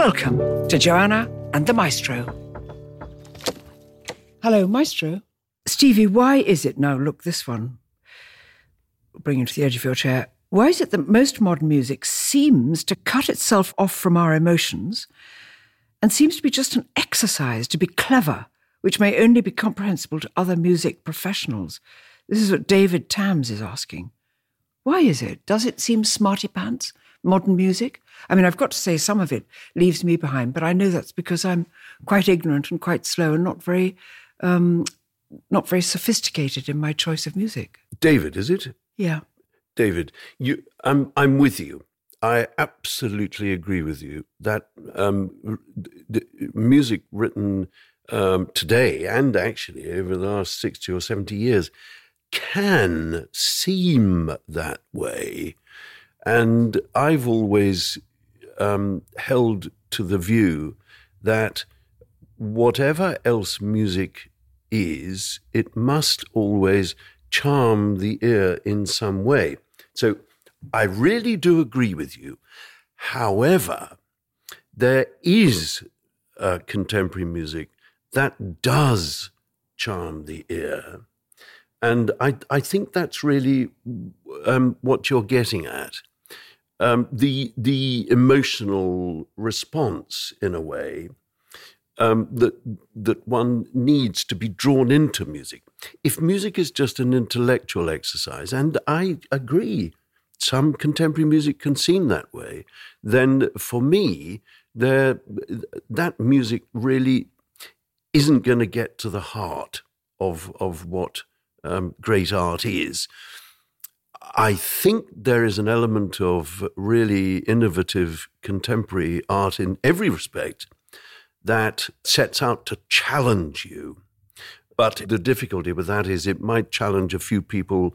Welcome to Joanna and the Maestro. Hello, Maestro. Stevie, why is it now? Look, this one. Bring you to the edge of your chair. Why is it that most modern music seems to cut itself off from our emotions and seems to be just an exercise to be clever, which may only be comprehensible to other music professionals? This is what David Tams is asking. Why is it? Does it seem smarty pants, modern music? I mean, I've got to say, some of it leaves me behind, but I know that's because I'm quite ignorant and quite slow and not very, um, not very sophisticated in my choice of music. David, is it? Yeah. David, you, I'm, I'm with you. I absolutely agree with you that um, the music written um, today and actually over the last 60 or 70 years can seem that way. And I've always um, held to the view that whatever else music is, it must always charm the ear in some way. So I really do agree with you. However, there is uh, contemporary music that does charm the ear. And I, I think that's really um, what you're getting at um, the the emotional response in a way um, that that one needs to be drawn into music. If music is just an intellectual exercise, and I agree, some contemporary music can seem that way, then for me, there that music really isn't going to get to the heart of of what um, great art is. I think there is an element of really innovative contemporary art in every respect that sets out to challenge you. But the difficulty with that is it might challenge a few people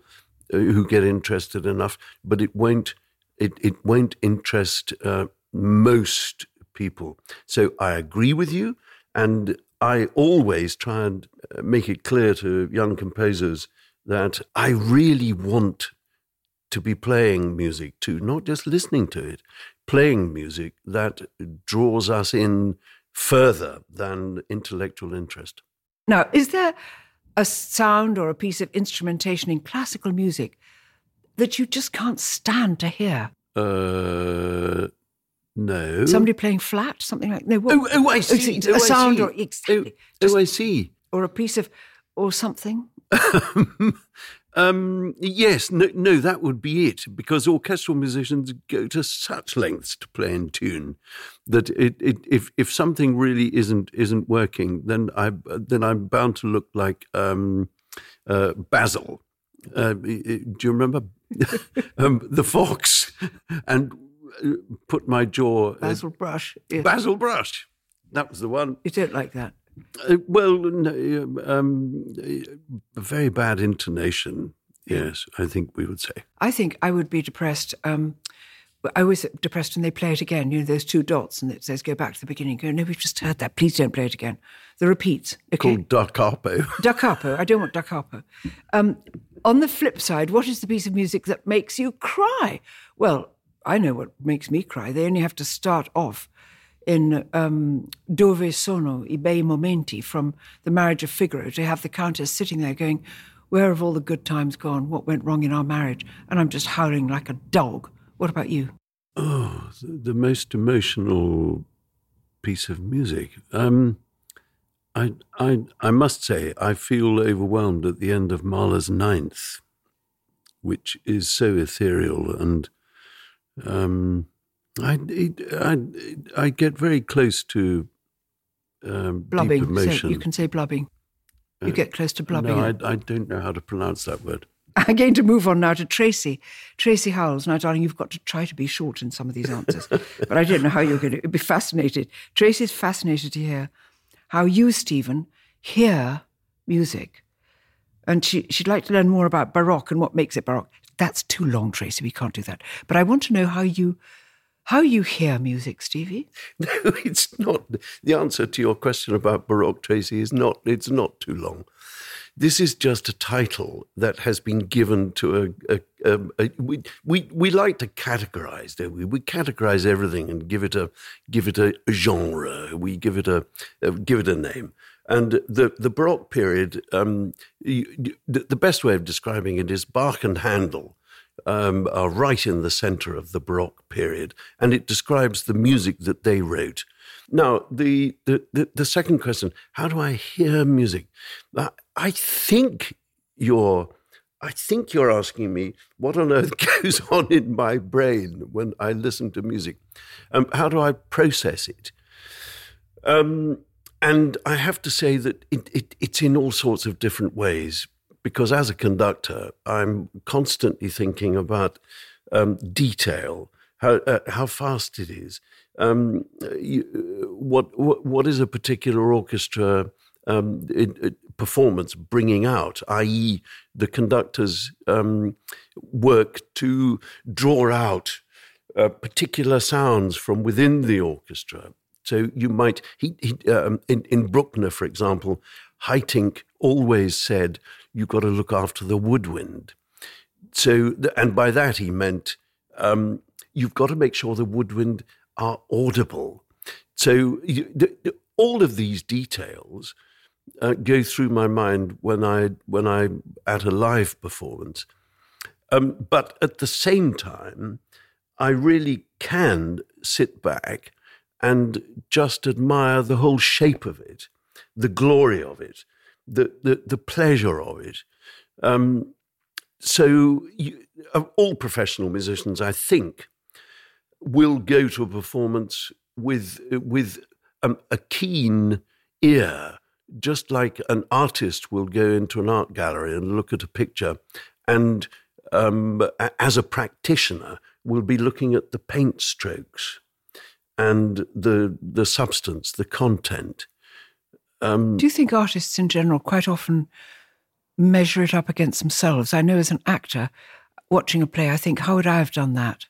uh, who get interested enough, but it won't. It, it won't interest uh, most people. So I agree with you, and I always try and uh, make it clear to young composers that I really want to be playing music to, not just listening to it, playing music that draws us in further than intellectual interest. Now, is there a sound or a piece of instrumentation in classical music that you just can't stand to hear? Uh, no. Somebody playing flat, something like no. What, oh, oh, I see. A oh, sound or exactly. Oh, oh, I see. Or a piece of or something. Um, yes, no, no, that would be it, because orchestral musicians go to such lengths to play in tune that it, it, if if something really isn't isn't working, then I then I'm bound to look like um, uh, Basil. Uh, do you remember um, the fox? And uh, put my jaw. Uh, Basil Brush. Yes. Basil Brush. That was the one. You don't like that. Uh, well, no, um, a very bad intonation. Yes, I think we would say. I think I would be depressed. Um, I was depressed when they play it again. You know, those two dots, and it says go back to the beginning. Go, no, we've just heard that. Please don't play it again. The repeats. Okay. Called Da capo. Da capo. I don't want Da capo. Um, on the flip side, what is the piece of music that makes you cry? Well, I know what makes me cry. They only have to start off in um, Dove sono i bei momenti from The Marriage of Figaro to have the Countess sitting there going, Where have all the good times gone? What went wrong in our marriage? And I'm just howling like a dog. What about you? Oh, the most emotional piece of music. Um, I, I, I must say, I feel overwhelmed at the end of Mahler's Ninth, which is so ethereal and um, I, I, I get very close to um, blubbing. Deep emotion. So you can say blubbing. You uh, get close to blubbing. No, I, I don't know how to pronounce that word. I'm going to move on now to Tracy. Tracy Howells. Now, darling, you've got to try to be short in some of these answers, but I don't know how you're going to be fascinated. Tracy's fascinated to hear how you, Stephen, hear music. And she, she'd like to learn more about Baroque and what makes it Baroque. That's too long, Tracy. We can't do that. But I want to know how you how you hear music, Stevie? No, it's not. The answer to your question about Baroque, Tracy, is not. It's not too long. this is just a title that has been given to a. a, a, a we, we we like to categorize, don't we? We categorize everything and give it a give it a genre. We give it a, give it a name. And the the Baroque period, um, the, the best way of describing it is Bach and Handel um, are right in the center of the Baroque period, and it describes the music that they wrote. Now, the, the, the, the second question how do I hear music? I think you're. I think you're asking me what on earth goes on in my brain when I listen to music. Um, how do I process it? Um, and I have to say that it, it, it's in all sorts of different ways because as a conductor, I'm constantly thinking about um, detail, how uh, how fast it is, um, you, what, what what is a particular orchestra um, it, it, performance bringing out, i.e., the conductor's um, work to draw out uh, particular sounds from within the orchestra. So you might he, he um, in, in Bruckner, for example, Haitink always said you've got to look after the woodwind. So, and by that he meant um, you've got to make sure the woodwind are audible. So, you, the, the, all of these details uh, go through my mind when I when I'm at a live performance. Um, but at the same time, I really can sit back and just admire the whole shape of it, the glory of it, the the, the pleasure of it. Um, so, you, all professional musicians, I think, will go to a performance with with um, a keen ear, just like an artist will go into an art gallery and look at a picture, and um, as a practitioner, will be looking at the paint strokes and the the substance, the content. Um, Do you think artists in general quite often measure it up against themselves? I know as an actor, watching a play, I think, how would I have done that?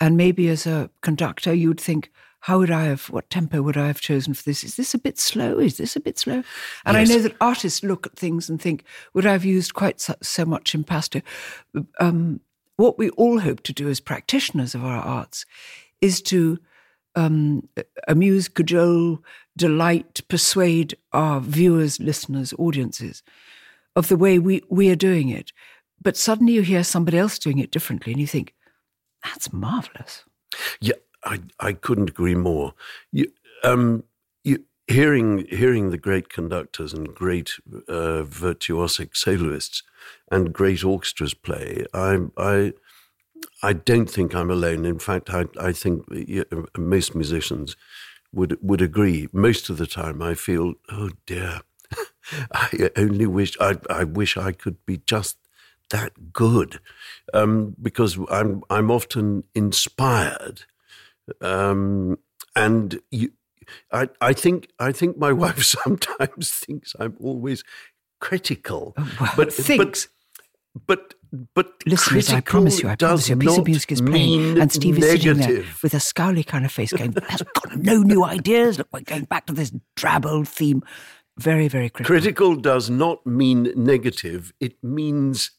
And maybe as a conductor, you'd think, how would I have, what tempo would I have chosen for this? Is this a bit slow? Is this a bit slow? And yes. I know that artists look at things and think, would I have used quite so, so much impasto? Um, what we all hope to do as practitioners of our arts is to um, amuse, cajole, delight, persuade our viewers, listeners, audiences of the way we, we are doing it. But suddenly you hear somebody else doing it differently and you think, that's marvelous. Yeah, I, I couldn't agree more. You, um, you, hearing, hearing the great conductors and great uh, virtuosic soloists and great orchestras play, I, I, I don't think I'm alone. In fact, I, I think most musicians would would agree. Most of the time, I feel, oh dear, I only wish I, I wish I could be just that good, um, because I'm I'm often inspired, um, and you, I I think I think my wife sometimes thinks I'm always critical, oh, but thinks. But, but but listeners, I promise you, I promise you, a piece of music is playing, and Steve is sitting there with a scowly kind of face, going, "Has got no new ideas. Look, we're going back to this drab old theme." Very, very critical. Critical does not mean negative; it means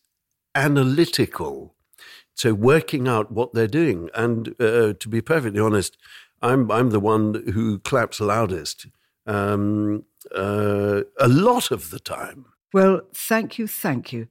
analytical. So working out what they're doing, and uh, to be perfectly honest, I'm I'm the one who claps loudest um, uh, a lot of the time. Well, thank you, thank you.